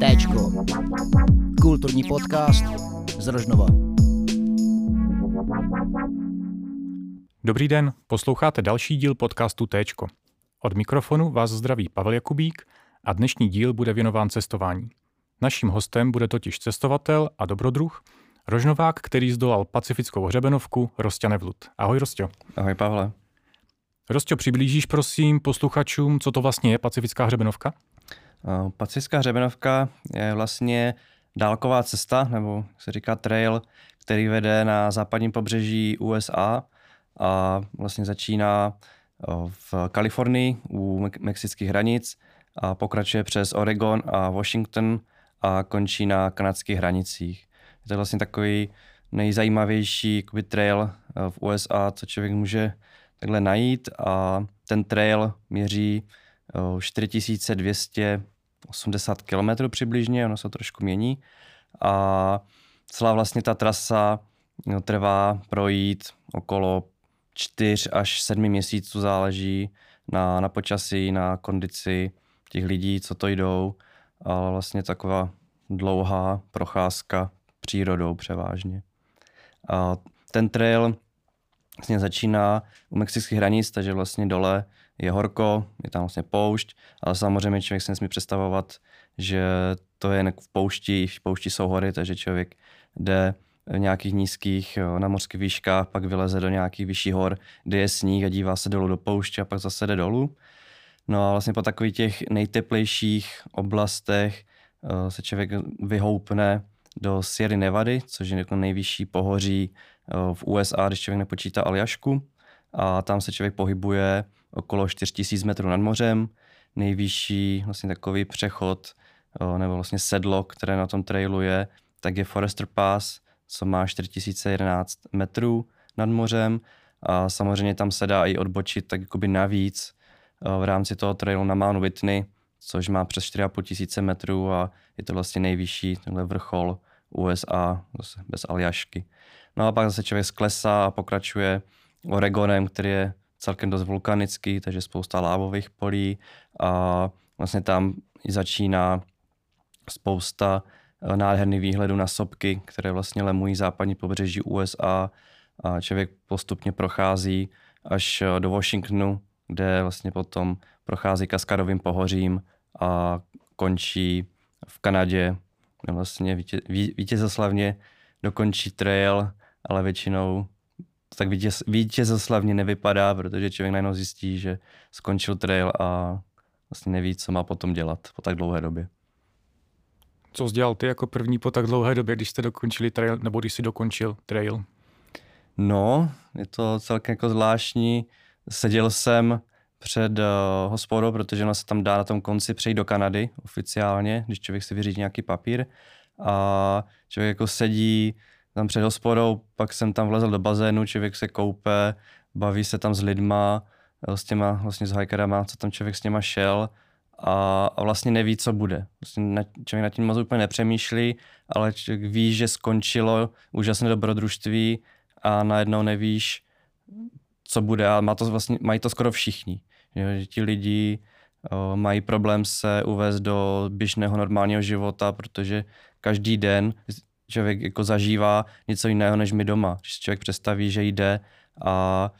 Téčko. Kulturní podcast z Rožnova. Dobrý den, posloucháte další díl podcastu Téčko. Od mikrofonu vás zdraví Pavel Jakubík a dnešní díl bude věnován cestování. Naším hostem bude totiž cestovatel a dobrodruh, rožnovák, který zdolal pacifickou hřebenovku Rostě Vlut. Ahoj Rostě. Ahoj Pavle. Rostě, přiblížíš prosím posluchačům, co to vlastně je pacifická hřebenovka? Pacifická hřebenovka je vlastně dálková cesta, nebo se říká trail, který vede na západním pobřeží USA a vlastně začíná v Kalifornii u mexických hranic a pokračuje přes Oregon a Washington a končí na kanadských hranicích. Je to vlastně takový nejzajímavější trail v USA, co člověk může takhle najít a ten trail měří 4280 km přibližně, ono se trošku mění a celá vlastně ta trasa no, trvá projít okolo 4 až 7 měsíců, záleží na, na počasí, na kondici těch lidí, co to jdou. A vlastně taková dlouhá procházka přírodou převážně. A ten trail vlastně začíná u mexických hranic, takže vlastně dole je horko, je tam vlastně poušť, ale samozřejmě člověk si nesmí představovat, že to je v poušti, v poušti jsou hory, takže člověk jde v nějakých nízkých na mořských výškách, pak vyleze do nějakých vyšších hor, kde je sníh a dívá se dolů do pouště a pak zase jde dolů. No a vlastně po takových těch nejteplejších oblastech uh, se člověk vyhoupne do Sierra Nevady, což je jako nejvyšší pohoří v USA, když člověk nepočítá Aljašku. A tam se člověk pohybuje okolo 4000 metrů nad mořem. Nejvyšší vlastně takový přechod uh, nebo vlastně sedlo, které na tom trailu je, tak je Forester Pass, co má 4011 metrů nad mořem a samozřejmě tam se dá i odbočit tak jakoby navíc eh, v rámci toho trailu na Mount Whitney, což má přes 4,5 tisíce metrů a je to vlastně nejvyšší tenhle vrchol USA, zase bez Aljašky. No a pak zase člověk sklesá a pokračuje Oregonem, který je celkem dost vulkanický, takže spousta lávových polí. A vlastně tam začíná spousta Eh, nádherný výhledu na sopky, které vlastně lemují západní pobřeží USA a. Člověk postupně prochází až eh, do Washingtonu, kde vlastně potom prochází kaskadovým pohořím a končí v Kanadě, vlastně vítě, vítězoslavně dokončí trail, ale většinou tak vítěz, vítězoslavně nevypadá, protože člověk najednou zjistí, že skončil trail a vlastně neví, co má potom dělat po tak dlouhé době. Co jsi dělal ty jako první po tak dlouhé době, když jste dokončili trail, nebo když jsi dokončil trail? No, je to celkem jako zvláštní. Seděl jsem před uh, hospodou, protože ona se tam dá na tom konci přejít do Kanady oficiálně, když člověk si vyřídí nějaký papír. A člověk jako sedí tam před hospodou, pak jsem tam vlezl do bazénu, člověk se koupe, baví se tam s lidma, s těma vlastně s hikerama, co tam člověk s něma šel a, a vlastně neví, co bude. Vlastně na, člověk nad tím moc úplně nepřemýšlí, ale člověk ví, že skončilo úžasné dobrodružství a najednou nevíš, co bude a má to vlastně, mají to skoro všichni. Že, ti lidi o, mají problém se uvést do běžného normálního života, protože každý den člověk jako zažívá něco jiného než my doma. Když si člověk představí, že jde a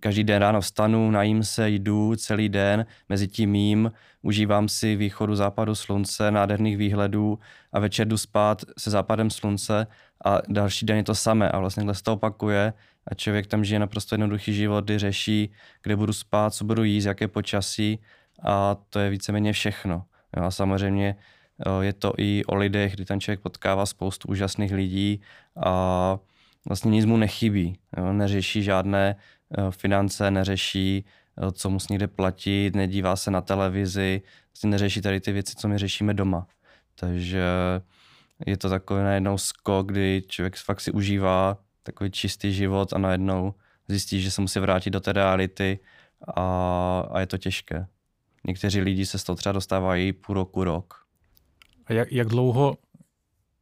každý den ráno vstanu, najím se, jdu celý den, mezi tím mým, užívám si východu, západu slunce, nádherných výhledů a večer jdu spát se západem slunce a další den je to samé a vlastně se to opakuje a člověk tam žije naprosto jednoduchý život, kdy řeší, kde budu spát, co budu jíst, jaké počasí a to je víceméně všechno. Jo, a samozřejmě je to i o lidech, kdy ten člověk potkává spoustu úžasných lidí a vlastně nic mu nechybí. Jo, neřeší žádné Eh, finance, neřeší, eh, co musí někde platit, nedívá se na televizi, vlastně neřeší tady ty věci, co my řešíme doma. Takže je to takový najednou skok, kdy člověk fakt si užívá takový čistý život a najednou zjistí, že se musí vrátit do té reality a, a je to těžké. Někteří lidi se z toho třeba dostávají půl roku, rok. A jak, jak dlouho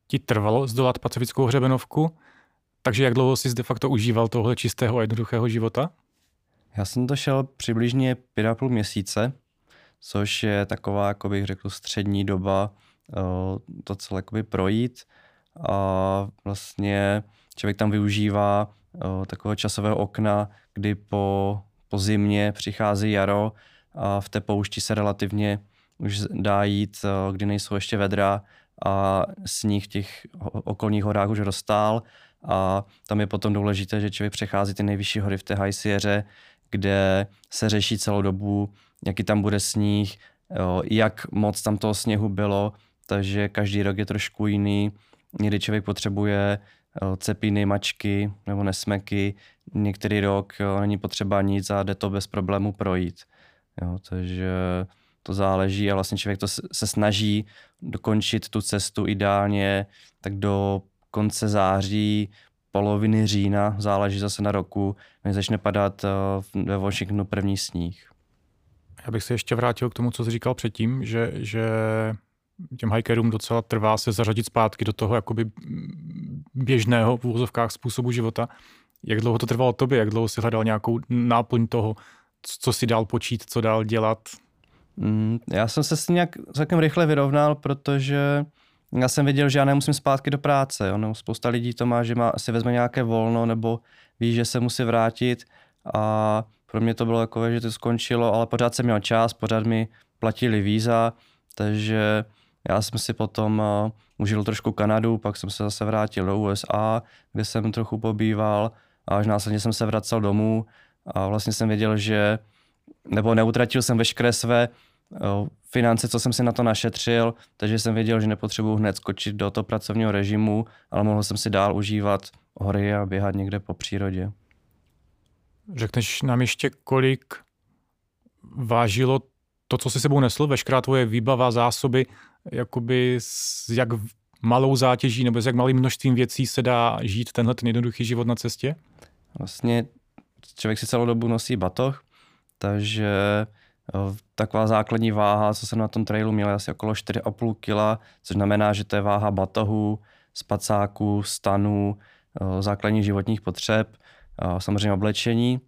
ti trvalo zdolat pacifickou hřebenovku? Takže jak dlouho jsi de facto užíval tohle čistého a jednoduchého života? Já jsem to šel přibližně pět a půl měsíce, což je taková, jako bych řekl, střední doba to celé projít. A vlastně člověk tam využívá takového časového okna, kdy po, po zimě přichází jaro a v té poušti se relativně už dá jít, kdy nejsou ještě vedra a sníh v těch okolních horách už rozstál a tam je potom důležité, že člověk přechází ty nejvyšší hory v té High Sierra, kde se řeší celou dobu, jaký tam bude sníh, jak moc tam toho sněhu bylo, takže každý rok je trošku jiný. Někdy člověk potřebuje cepiny, mačky nebo nesmeky, některý rok není potřeba nic a jde to bez problému projít. Jo, takže to záleží a vlastně člověk to se snaží dokončit tu cestu ideálně tak do konce září, poloviny října, záleží zase na roku, než začne padat eh, ve Washingtonu první sníh. Já bych se ještě vrátil k tomu, co jsi říkal předtím, že, že těm hikerům docela trvá se zařadit zpátky do toho jakoby běžného v úvozovkách způsobu života. Jak dlouho to trvalo tobě? Jak dlouho jsi hledal nějakou náplň toho, co si dál počít, co dál dělat? Mm, já jsem se s tím nějak celkem rychle vyrovnal, protože já jsem věděl, že já nemusím zpátky do práce. Jo? No, spousta lidí to má, že má, si vezme nějaké volno nebo ví, že se musí vrátit a pro mě to bylo takové, že to skončilo, ale pořád jsem měl čas, pořád mi platili víza, takže já jsem si potom uh, užil trošku Kanadu, pak jsem se zase vrátil do USA, kde jsem trochu pobýval a až následně jsem se vracel domů a vlastně jsem věděl, že nebo neutratil jsem veškeré své finance, co jsem si na to našetřil, takže jsem věděl, že nepotřebuji hned skočit do toho pracovního režimu, ale mohl jsem si dál užívat hory a běhat někde po přírodě. Řekneš nám ještě, kolik vážilo to, co si sebou nesl, veškerá tvoje výbava, zásoby, jakoby s jak malou zátěží nebo s jak malým množstvím věcí se dá žít tenhle ten jednoduchý život na cestě? Vlastně člověk si celou dobu nosí batoh, takže taková základní váha, co jsem na tom trailu měl, asi okolo 4,5 kg, což znamená, že to je váha batohu, spacáků, stanů, základních životních potřeb, samozřejmě oblečení.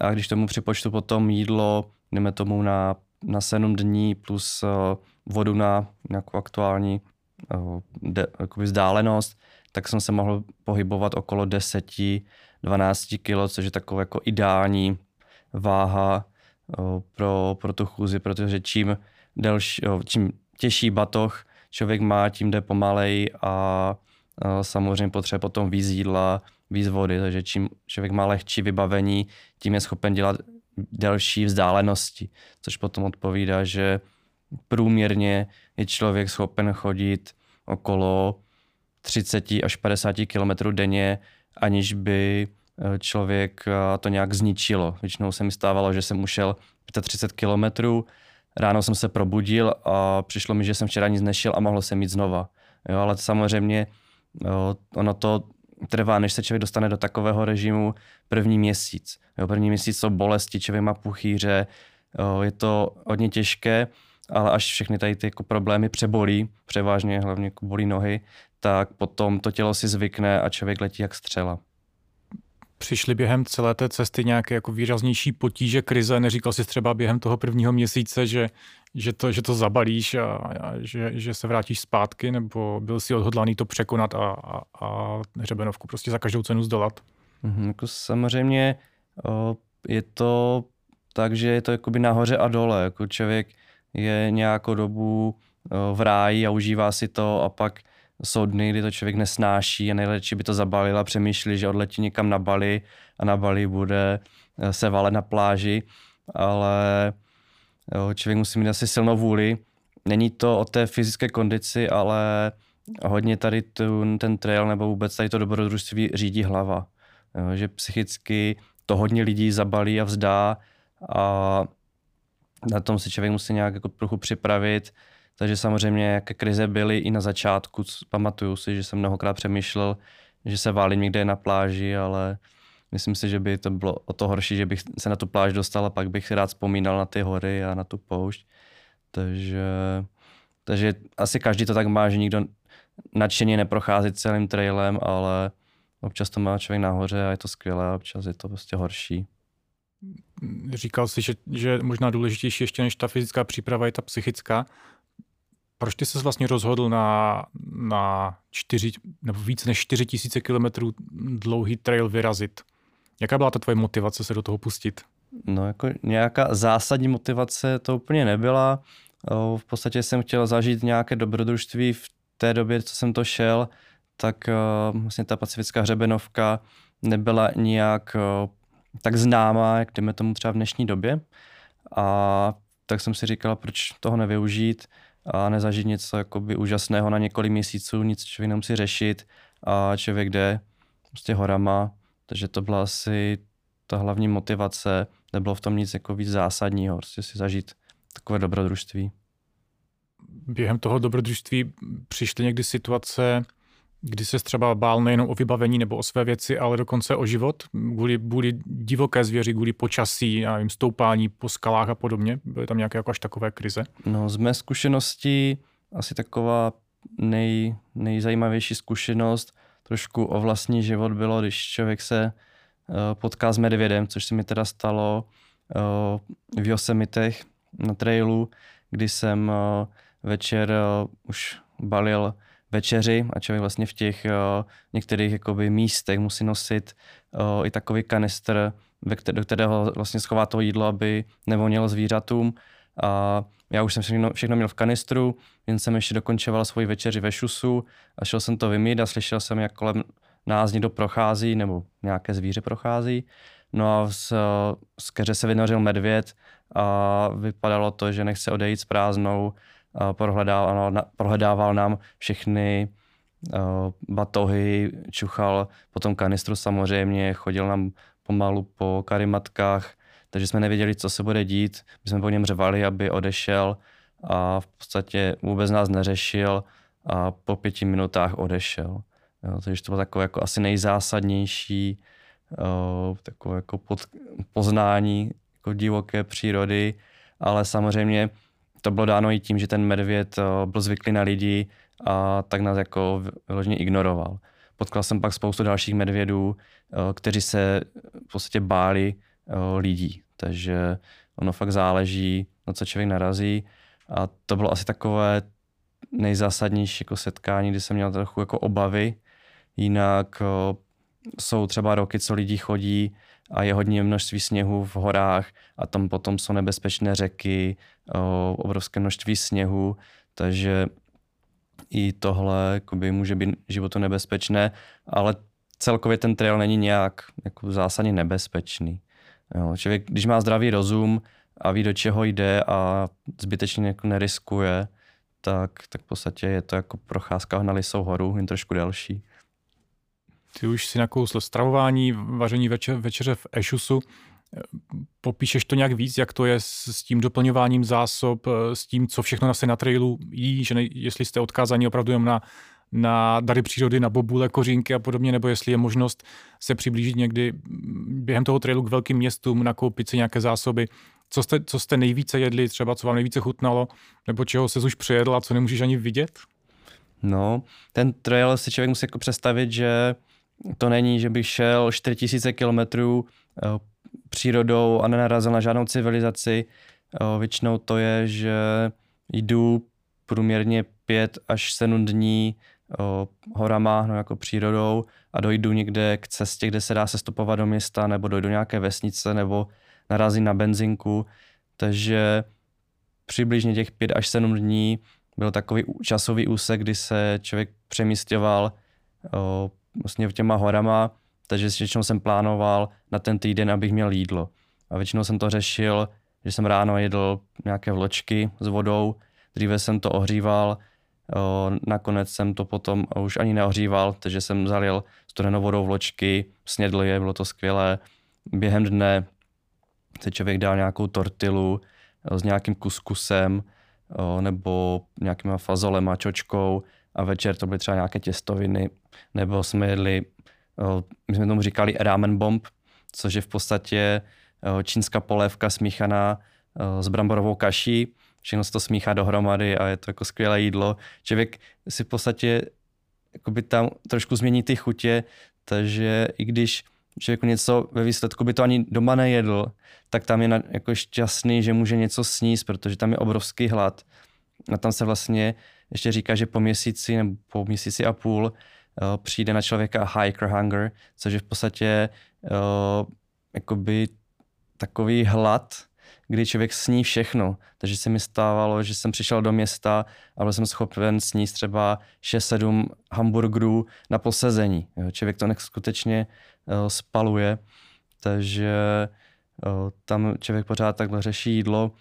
A když tomu připočtu potom jídlo, jdeme tomu na, na 7 dní plus vodu na nějakou aktuální de, vzdálenost, tak jsem se mohl pohybovat okolo 10-12 kg, což je taková jako ideální váha pro, pro tu chůzi, protože čím, delší, čím těžší batoh člověk má, tím jde pomalej a samozřejmě potřebuje potom víc jídla, víc vody, takže čím člověk má lehčí vybavení, tím je schopen dělat delší vzdálenosti, což potom odpovídá, že průměrně je člověk schopen chodit okolo 30 až 50 km denně, aniž by člověk eh, to nějak zničilo. Většinou se mi stávalo, že jsem ušel 35 kilometrů, ráno jsem se probudil a přišlo mi, že jsem včera nic nešel a mohl jsem jít znova. Jo, ale samozřejmě jo, ono to trvá, než se člověk dostane do takového režimu první měsíc. Jo, první měsíc jsou bolesti, člověk má puchýře, jo, je to hodně těžké, ale až všechny tady ty jako problémy přebolí, převážně hlavně jako bolí nohy, tak potom to tělo si zvykne a člověk letí jak střela přišly během celé té cesty nějaké jako výraznější potíže, krize? Neříkal jsi třeba během toho prvního měsíce, že, že, to, že to zabalíš a, a že, že se vrátíš zpátky, nebo byl jsi odhodlaný to překonat a, a, a hřebenovku prostě za každou cenu zdolat? Mm, jako samozřejmě je to tak, že je to jakoby nahoře a dole. Jako člověk je nějakou dobu v ráji a užívá si to a pak jsou dny, kdy to člověk nesnáší a nejlepší by to zabalil a přemýšlí, že odletí někam na Bali a na Bali bude eh, se valet na pláži, ale jo, člověk musí mít asi silnou vůli. Není to o té fyzické kondici, ale hodně tady tu, ten trail nebo vůbec tady to dobrodružství řídí hlava. Jo, že psychicky to hodně lidí zabalí a vzdá a na tom si člověk musí nějak jako trochu připravit takže samozřejmě, jaké krize byly i na začátku, pamatuju si, že jsem mnohokrát přemýšlel, že se válím někde na pláži, ale myslím si, že by to bylo o to horší, že bych se na tu pláž dostal a pak bych si rád vzpomínal na ty hory a na tu poušť. Takže, takže asi každý to tak má, že nikdo nadšeně neprochází celým trailem, ale občas to má člověk nahoře a je to skvělé a občas je to prostě horší. Říkal jsi, že, že možná důležitější ještě než ta fyzická příprava je ta psychická. Proč ty se vlastně rozhodl na, na čtyři, nebo víc než 4 tisíce kilometrů dlouhý trail vyrazit? Jaká byla ta tvoje motivace se do toho pustit? No jako nějaká zásadní motivace to úplně nebyla. V podstatě jsem chtěl zažít nějaké dobrodružství v té době, co jsem to šel, tak vlastně ta pacifická hřebenovka nebyla nijak tak známá, jak jdeme tomu třeba v dnešní době. A tak jsem si říkal, proč toho nevyužít a nezažít něco jakoby úžasného na několik měsíců, nic člověk nemusí řešit a člověk jde prostě horama, takže to byla asi ta hlavní motivace, nebylo v tom nic jako víc zásadního, prostě si zažít takové dobrodružství. Během toho dobrodružství přišly někdy situace, kdy se třeba bál nejenom o vybavení nebo o své věci, ale dokonce o život, kvůli, kvůli divoké zvěři, kvůli počasí, já nevím, stoupání po skalách a podobně? Byly tam nějaké jako až takové krize? No, z mé zkušenosti asi taková nej, nejzajímavější zkušenost trošku o vlastní život bylo, když člověk se uh, potká s medvědem, což se mi teda stalo uh, v Yosemitech na trailu, kdy jsem uh, večer už balil večeři a člověk vlastně v těch uh, některých jakoby, místech musí nosit uh, i takový kanistr, do kterého vlastně schová to jídlo, aby nevonilo zvířatům. A já už jsem všechno, všechno měl v kanistru, jen jsem ještě dokončoval svoji večeři ve šusu a šel jsem to vymít a slyšel jsem, jak kolem nás někdo prochází nebo nějaké zvíře prochází. No a z, z keře se vynořil medvěd a vypadalo to, že nechce odejít s prázdnou prohledával, prohledával nám všechny batohy, čuchal potom kanistru samozřejmě, chodil nám pomalu po karimatkách, takže jsme nevěděli, co se bude dít. My jsme po něm řevali, aby odešel a v podstatě vůbec nás neřešil a po pěti minutách odešel. Jo, takže to bylo takové jako asi nejzásadnější uh, takové jako pod, poznání jako divoké přírody, ale samozřejmě to bylo dáno i tím, že ten medvěd eh, byl zvyklý na lidi a tak nás jako vyloženě ignoroval. Potkal jsem pak spoustu dalších medvědů, eh, kteří se v podstatě báli eh, lidí, takže ono fakt záleží, na co člověk narazí. A to bylo asi takové nejzásadnější jako setkání, kdy jsem měl trochu jako obavy, jinak jsou třeba roky, co lidi chodí a je hodně množství sněhu v horách a tam potom jsou nebezpečné řeky, obrovské množství sněhu, takže i tohle jakoby, může být životu nebezpečné, ale celkově ten trail není nějak jako zásadně nebezpečný. Jo, člověk, když má zdravý rozum a ví, do čeho jde a zbytečně jako neriskuje, tak, tak v podstatě je to jako procházka na Lisou horu, jen trošku delší. Ty už si nakousl stravování, vaření večer, večeře v Ešusu. Popíšeš to nějak víc, jak to je s, tím doplňováním zásob, s tím, co všechno se na trailu jí, že ne, jestli jste odkázaní opravdu jen na, na dary přírody, na bobule, kořínky a podobně, nebo jestli je možnost se přiblížit někdy během toho trailu k velkým městům, nakoupit si nějaké zásoby. Co jste, co jste nejvíce jedli, třeba co vám nejvíce chutnalo, nebo čeho se už přejedl a co nemůžeš ani vidět? No, ten trail si člověk musí jako představit, že to není, že bych šel 4000 kilometrů eh, přírodou a nenarazil na žádnou civilizaci. Eh, většinou to je, že jdu průměrně 5 až 7 dní eh, horama, no jako přírodou a dojdu někde k cestě, kde se dá se stopovat do města, nebo dojdu do nějaké vesnice, nebo narazím na benzinku. Takže přibližně těch 5 až 7 dní byl takový časový úsek, kdy se člověk přemístěval vlastně těma horama, takže většinou jsem plánoval na ten týden, abych měl jídlo. A většinou jsem to řešil, že jsem ráno jedl nějaké vločky s vodou, dříve jsem to ohříval, o, nakonec jsem to potom už ani neohříval, takže jsem zalil studenou vodou vločky, snědl je, bylo to skvělé. Během dne se člověk dal nějakou tortilu o, s nějakým kuskusem o, nebo nějakýma fazolema, čočkou a večer to byly třeba nějaké těstoviny, nebo jsme jedli, my jsme tomu říkali ramen bomb, což je v podstatě čínská polévka smíchaná s bramborovou kaší, všechno se to smíchá dohromady a je to jako skvělé jídlo. Člověk si v podstatě jakoby tam trošku změní ty chutě, takže i když člověku něco ve výsledku by to ani doma nejedl, tak tam je na, jako šťastný, že může něco sníst, protože tam je obrovský hlad. A tam se vlastně ještě říká, že po měsíci nebo po měsíci a půl uh, přijde na člověka hiker hunger, což je v podstatě uh, jakoby takový hlad, kdy člověk sní všechno. Takže se mi stávalo, že jsem přišel do města a byl jsem schopen sníst třeba 6-7 hamburgerů na posezení. Člověk to neskutečně uh, spaluje, takže uh, tam člověk pořád takhle řeší jídlo.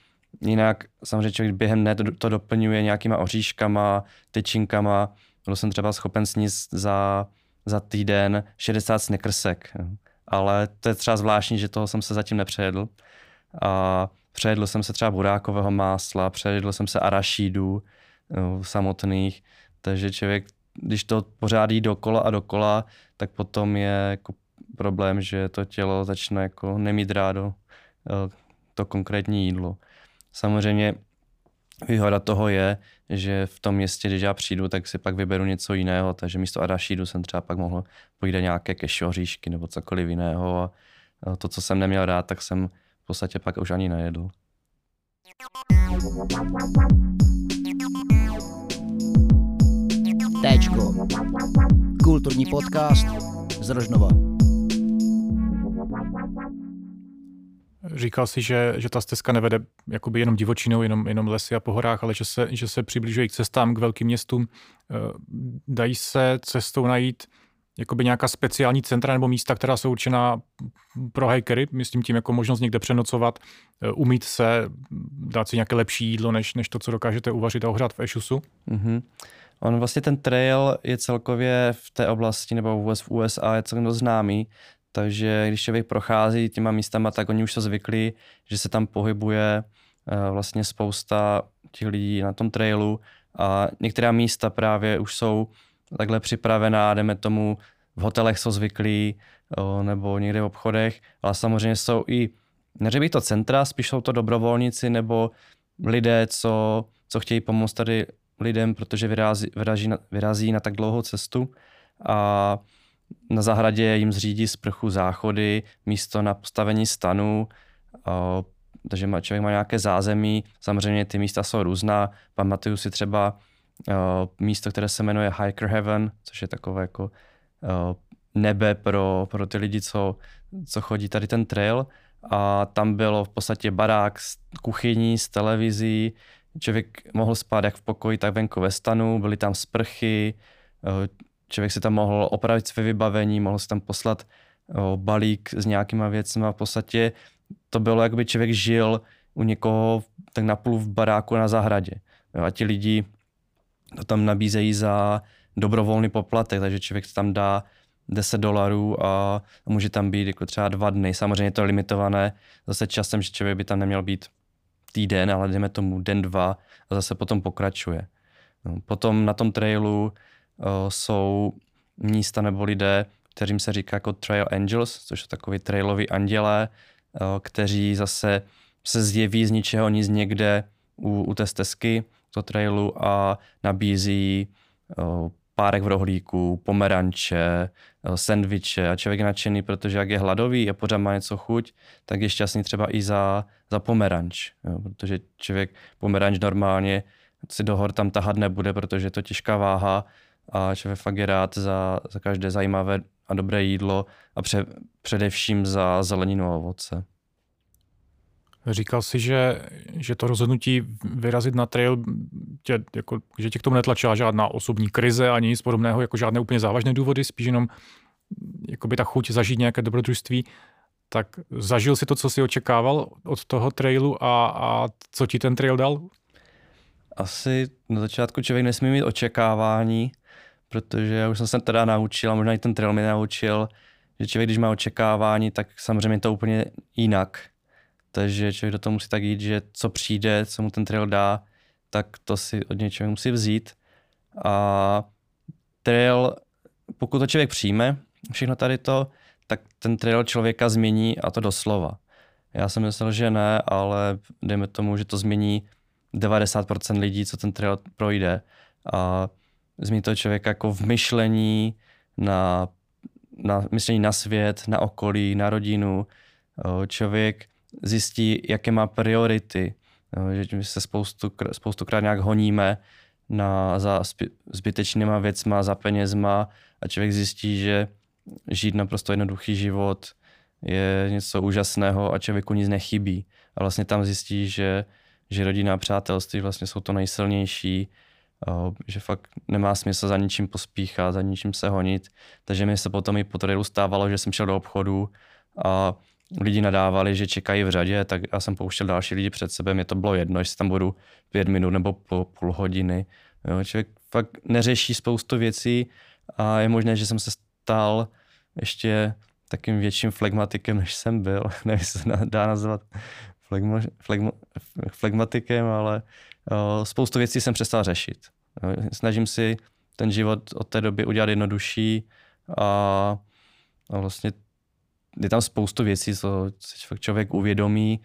Jinak samozřejmě člověk během dne to, to doplňuje nějakýma oříškama, tyčinkama. Byl jsem třeba schopen sníst za, za týden 60 snickersek. Ale to je třeba zvláštní, že toho jsem se zatím nepřejedl. A přejedl jsem se třeba burákového másla, přejedl jsem se arašídů no, samotných, takže člověk, když to pořád jí dokola a dokola, tak potom je jako problém, že to tělo začne jako nemít rádo eh, to konkrétní jídlo. Samozřejmě výhoda toho je, že v tom městě, když já přijdu, tak si pak vyberu něco jiného, takže místo arašídu jsem třeba pak mohl pojít nějaké kešoříšky nebo cokoliv jiného a to, co jsem neměl rád, tak jsem v podstatě pak už ani nejedl. Téčko. Kulturní podcast z Rožnova. Říkal si, že, že ta stezka nevede jakoby jenom divočinou, jenom, jenom lesy a po horách, ale že se, že se přibližuje k cestám, k velkým městům. Eh, dají se cestou najít jakoby nějaká speciální centra nebo místa, která jsou určená pro hikery, myslím tím jako možnost někde přenocovat, eh, umít se, dát si nějaké lepší jídlo, než, než to, co dokážete uvařit a ohřát v Ešusu? Mm-hmm. On vlastně ten trail je celkově v té oblasti nebo v USA je celkem známý, takže když člověk prochází těma místama, tak oni už jsou zvyklí, že se tam pohybuje eh, vlastně spousta těch lidí na tom trailu a některá místa právě už jsou takhle připravená, jdeme tomu, v hotelech jsou zvyklí nebo někde v obchodech, ale samozřejmě jsou i, neřekl to centra, spíš jsou to dobrovolníci nebo lidé, co, co chtějí pomoct tady lidem, protože vyrazí, vyrazí, na, vyrazí na tak dlouhou cestu. A na zahradě jim zřídí sprchu záchody, místo na postavení stanu, takže člověk má nějaké zázemí. Samozřejmě ty místa jsou různá. Pamatuju si třeba místo, které se jmenuje Hiker Heaven, což je takové jako nebe pro, pro ty lidi, co, co chodí tady ten trail. A tam bylo v podstatě barák s kuchyní, s televizí, člověk mohl spát jak v pokoji, tak venku ve stanu, byly tam sprchy, člověk si tam mohl opravit své vybavení, mohl si tam poslat o, balík s nějakýma věcmi a v podstatě to bylo, jak by člověk žil u někoho tak napůl v baráku na zahradě. Jo, a ti lidi to tam nabízejí za dobrovolný poplatek, takže člověk tam dá 10 dolarů a může tam být jako třeba dva dny. Samozřejmě je to limitované zase časem, že člověk by tam neměl být týden, ale jdeme tomu den, dva a zase potom pokračuje. No, potom na tom trailu jsou místa nebo lidé, kterým se říká jako Trail Angels, což jsou takový trailoví andělé, eh, kteří zase se zjeví z ničeho nic někde u, u té stezky, to trailu a nabízí eh, párek v rohlíku, pomeranče, sendviče a člověk je nadšený, protože jak je hladový a pořád má něco chuť, tak je šťastný třeba i za, za pomeranč, jo, protože člověk pomeranč normálně si do hor tam tahat nebude, protože je to těžká váha a člověk fakt je rád za, za každé zajímavé a dobré jídlo a pře, především za zeleninu a ovoce. Říkal jsi, že, že to rozhodnutí vyrazit na trail, tě, jako, že tě k tomu netlačila žádná osobní krize ani nic podobného, jako žádné úplně závažné důvody, spíš jenom jakoby ta chuť zažít nějaké dobrodružství. Tak zažil si to, co jsi očekával od toho trailu a, a co ti ten trail dal? Asi na začátku člověk nesmí mít očekávání, protože já už jsem se teda naučil, a možná i ten trail mě naučil, že člověk, když má očekávání, tak samozřejmě je to úplně jinak. Takže člověk do toho musí tak jít, že co přijde, co mu ten trail dá, tak to si od něj člověk musí vzít. A trail, pokud to člověk přijme, všechno tady to, tak ten trail člověka změní a to doslova. Já jsem myslel, že ne, ale dejme tomu, že to změní 90% lidí, co ten trail projde. A změní toho člověka jako v myšlení, na na myšlení na svět, na okolí, na rodinu. Člověk zjistí, jaké má priority, že my se spoustu, spoustukrát nějak honíme na, za zbytečnýma věcma, za penězma a člověk zjistí, že žít naprosto jednoduchý život je něco úžasného a člověku nic nechybí. A vlastně tam zjistí, že, že rodina a přátelství vlastně jsou to nejsilnější, že fakt nemá smysl za ničím pospíchat, za ničím se honit. Takže mi se potom i po trailu stávalo, že jsem šel do obchodu a lidi nadávali, že čekají v řadě, tak já jsem pouštěl další lidi před sebe, mě to bylo jedno, jestli tam budu pět minut nebo po půl hodiny. Jo, člověk fakt neřeší spoustu věcí a je možné, že jsem se stal ještě takým větším flegmatikem, než jsem byl. Nevím, se dá nazvat flegmo, flegmo, flegmatikem, ale o, spoustu věcí jsem přestal řešit. Jo, snažím si ten život od té doby udělat jednodušší a, a vlastně je tam spoustu věcí, co člověk uvědomí.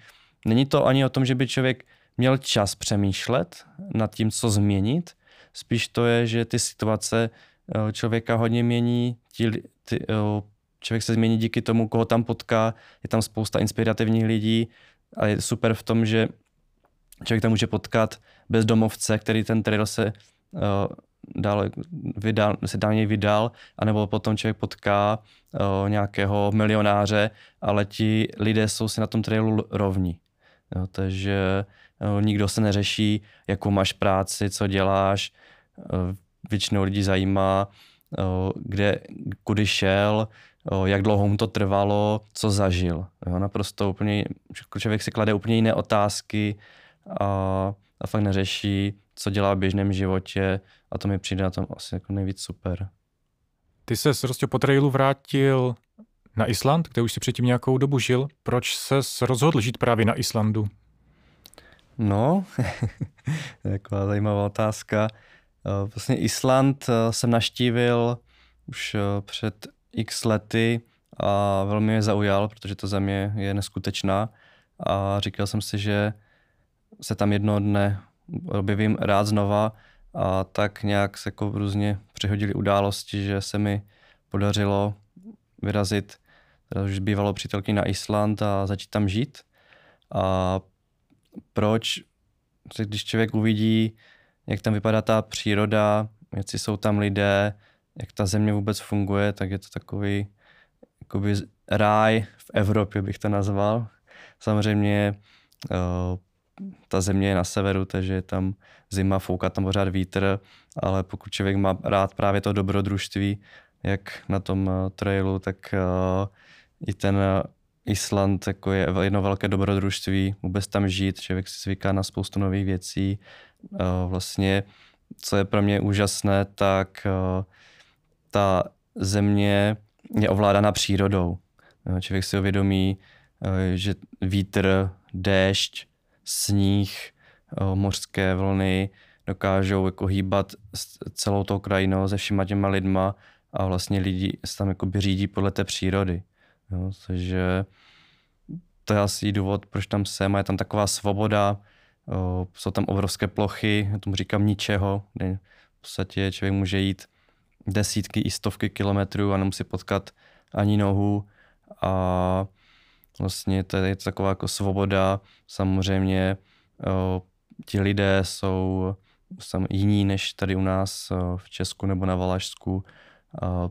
Není to ani o tom, že by člověk měl čas přemýšlet nad tím, co změnit. Spíš to je, že ty situace eh, člověka hodně mění, ti, ty, eh, člověk se změní díky tomu, koho tam potká, je tam spousta inspirativních lidí a je super v tom, že člověk tam může potkat bezdomovce, který ten trail se uh, dál vydal, se dál něj vydal, anebo potom člověk potká uh, nějakého milionáře, ale ti lidé jsou si na tom trailu rovní. Jo, takže uh, nikdo se neřeší, jakou máš práci, co děláš. Uh, většinou lidí zajímá, uh, kde, kudy šel, jak dlouho mu to trvalo, co zažil. Jo, naprosto úplně, člověk si klade úplně jiné otázky a, a fakt neřeší, co dělá v běžném životě a to mi přijde na tom asi jako nejvíc super. Ty se prostě po trailu vrátil na Island, kde už si předtím nějakou dobu žil. Proč se rozhodl žít právě na Islandu? No, taková zajímavá otázka. Vlastně Island jsem naštívil už před x lety a velmi mě zaujal, protože ta země je neskutečná a říkal jsem si, že se tam jednoho dne objevím rád znova a tak nějak se jako různě přihodili události, že se mi podařilo vyrazit, teda už bývalo přítelky na Island a začít tam žít. A proč? Když člověk uvidí, jak tam vypadá ta příroda, jak jsou tam lidé, jak ta země vůbec funguje, tak je to takový jakoby ráj v Evropě, bych to nazval. Samozřejmě uh, ta země je na severu, takže je tam zima, fouká tam pořád vítr, ale pokud člověk má rád právě to dobrodružství, jak na tom uh, trailu, tak uh, i ten Island jako je jedno velké dobrodružství, vůbec tam žít, člověk si zvyká na spoustu nových věcí. Vlastně, co je pro mě úžasné, tak ta země je ovládána přírodou. Člověk si uvědomí, že vítr, déšť, sníh, mořské vlny dokážou jako hýbat celou tou krajinou se všema těma lidma a vlastně lidi se tam jako řídí podle té přírody. Jo, takže to je asi důvod, proč tam jsem a je tam taková svoboda, o, jsou tam obrovské plochy, tomu říkám ničeho, v podstatě člověk může jít desítky i stovky kilometrů a nemusí potkat ani nohu. A Vlastně to je taková jako svoboda. Samozřejmě o, ti lidé jsou jiní než tady u nás o, v Česku nebo na Valašsku, a,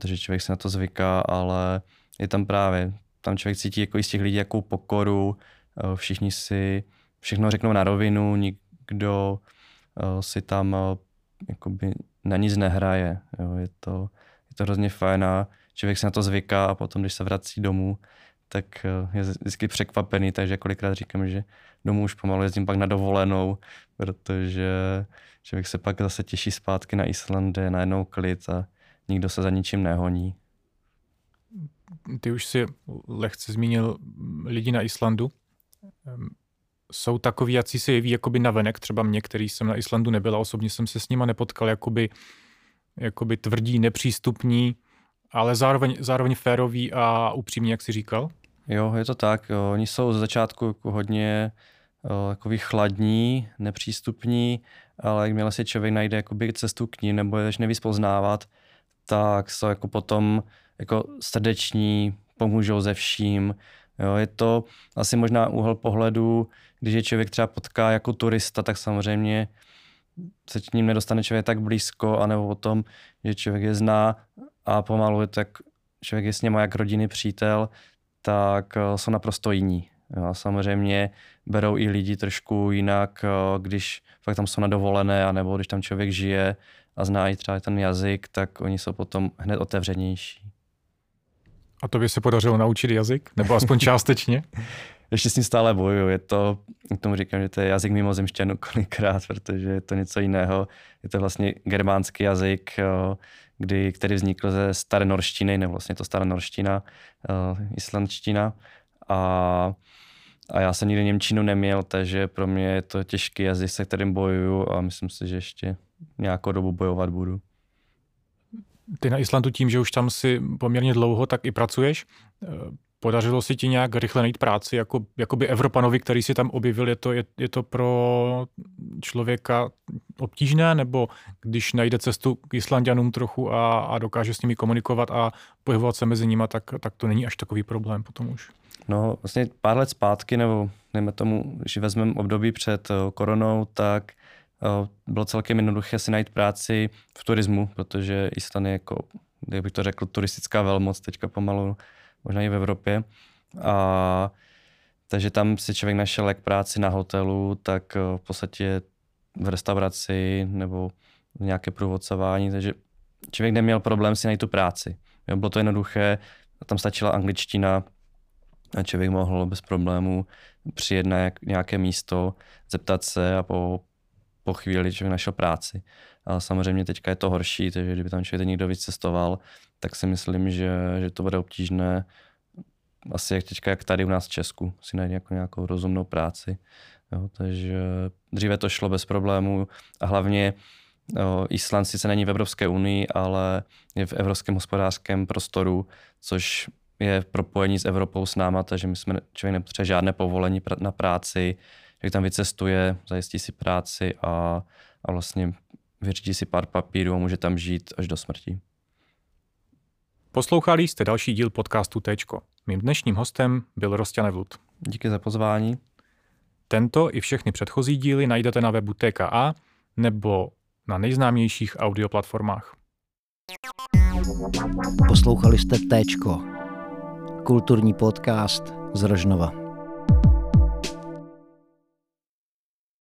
takže člověk se na to zvyká, ale je tam právě, tam člověk cítí jako i z těch lidí jakou pokoru, o, všichni si všechno řeknou na rovinu, nikdo o, si tam o, jakoby na nic nehraje. Jo. Je, to, je to hrozně fajn a člověk se na to zvyká a potom, když se vrací domů, tak eh, je vždycky překvapený, takže kolikrát říkám, že domů už pomalu jezdím pak na dovolenou, protože člověk se pak zase těší zpátky na Islandě, na jednou klid a nikdo se za ničím nehoní. Ty už si lehce zmínil lidi na Islandu. Jsou takový, jací se jeví jakoby navenek, třeba mě, který jsem na Islandu nebyl a osobně jsem se s nima nepotkal, jakoby, jakoby tvrdí, nepřístupní, ale zároveň, zároveň férový a upřímný, jak jsi říkal? Jo, je to tak. Oni jsou z začátku jako hodně takový chladní, nepřístupní, ale jakmile si člověk najde jakoby cestu k ním nebo je nevíc poznávat, tak jsou jako potom jako srdeční, pomůžou ze vším. Jo, je to asi možná úhel pohledu, když je člověk třeba potká jako turista, tak samozřejmě se k ním nedostane člověk tak blízko, anebo o tom, že člověk je zná a pomalu je tak člověk je s něma jak rodiny přítel, tak eh, jsou naprosto jiní. Jo, samozřejmě berou i lidi trošku jinak, eh, když fakt tam jsou na dovolené, anebo když tam člověk žije a zná i třeba ten jazyk, tak oni jsou potom hned otevřenější. A to by se podařilo naučit jazyk? Nebo aspoň částečně? Ještě s ním stále bojuju. Je to, k tomu říkám, že to je jazyk mimozemštěnů kolikrát, protože je to něco jiného. Je to vlastně germánský jazyk, eh, kdy, který vznikl ze staré norštiny, nebo vlastně to stará norština, uh, islandština. A, a já jsem nikdy Němčinu neměl, takže pro mě je to těžký jazyk, se kterým bojuju a myslím si, že ještě nějakou dobu bojovat budu. Ty na Islandu tím, že už tam si poměrně dlouho, tak i pracuješ. Eh, podařilo se ti nějak rychle najít práci, jako, jako by Evropanovi, který si tam objevil, je to, je, je to pro člověka obtížné, nebo když najde cestu k Islandianům trochu a, a dokáže s nimi komunikovat a pohybovat se mezi nimi, tak, tak to není až takový problém potom už. No, vlastně pár let zpátky, nebo nejme tomu, když vezmeme období před eh, koronou, tak eh, bylo celkem jednoduché si najít práci v turismu, protože Island je jako, jak bych to řekl, turistická velmoc teďka pomalu možná i v Evropě. A, takže tam si člověk našel jak práci na hotelu, tak eh, v podstatě v restauraci nebo nějaké průvodcování, takže člověk neměl problém si najít tu práci. Jo, bylo to jednoduché, tam stačila angličtina a člověk mohl bez problémů přijet na nějaké místo, zeptat se a po, po chvíli člověk našel práci. A samozřejmě teďka je to horší, takže kdyby tam člověk někdo víc cestoval, tak si myslím, že, že to bude obtížné asi jak teďka, jak tady u nás v Česku, si najít jako nějakou rozumnou práci. Jo, takže dříve to šlo bez problémů a hlavně Island sice není v Evropské unii, ale je v evropském hospodářském prostoru, což je propojení s Evropou s náma, takže my jsme, člověk nepotřebuje žádné povolení na práci, že tam vycestuje, zajistí si práci a, a vlastně vyřídí si pár papírů a může tam žít až do smrti. Poslouchali jste další díl podcastu Tečko. Mým dnešním hostem byl Rostěn Vlut. Díky za pozvání. Tento i všechny předchozí díly najdete na webu TKA nebo na nejznámějších audioplatformách. Poslouchali jste Tečko, kulturní podcast z Rožnova.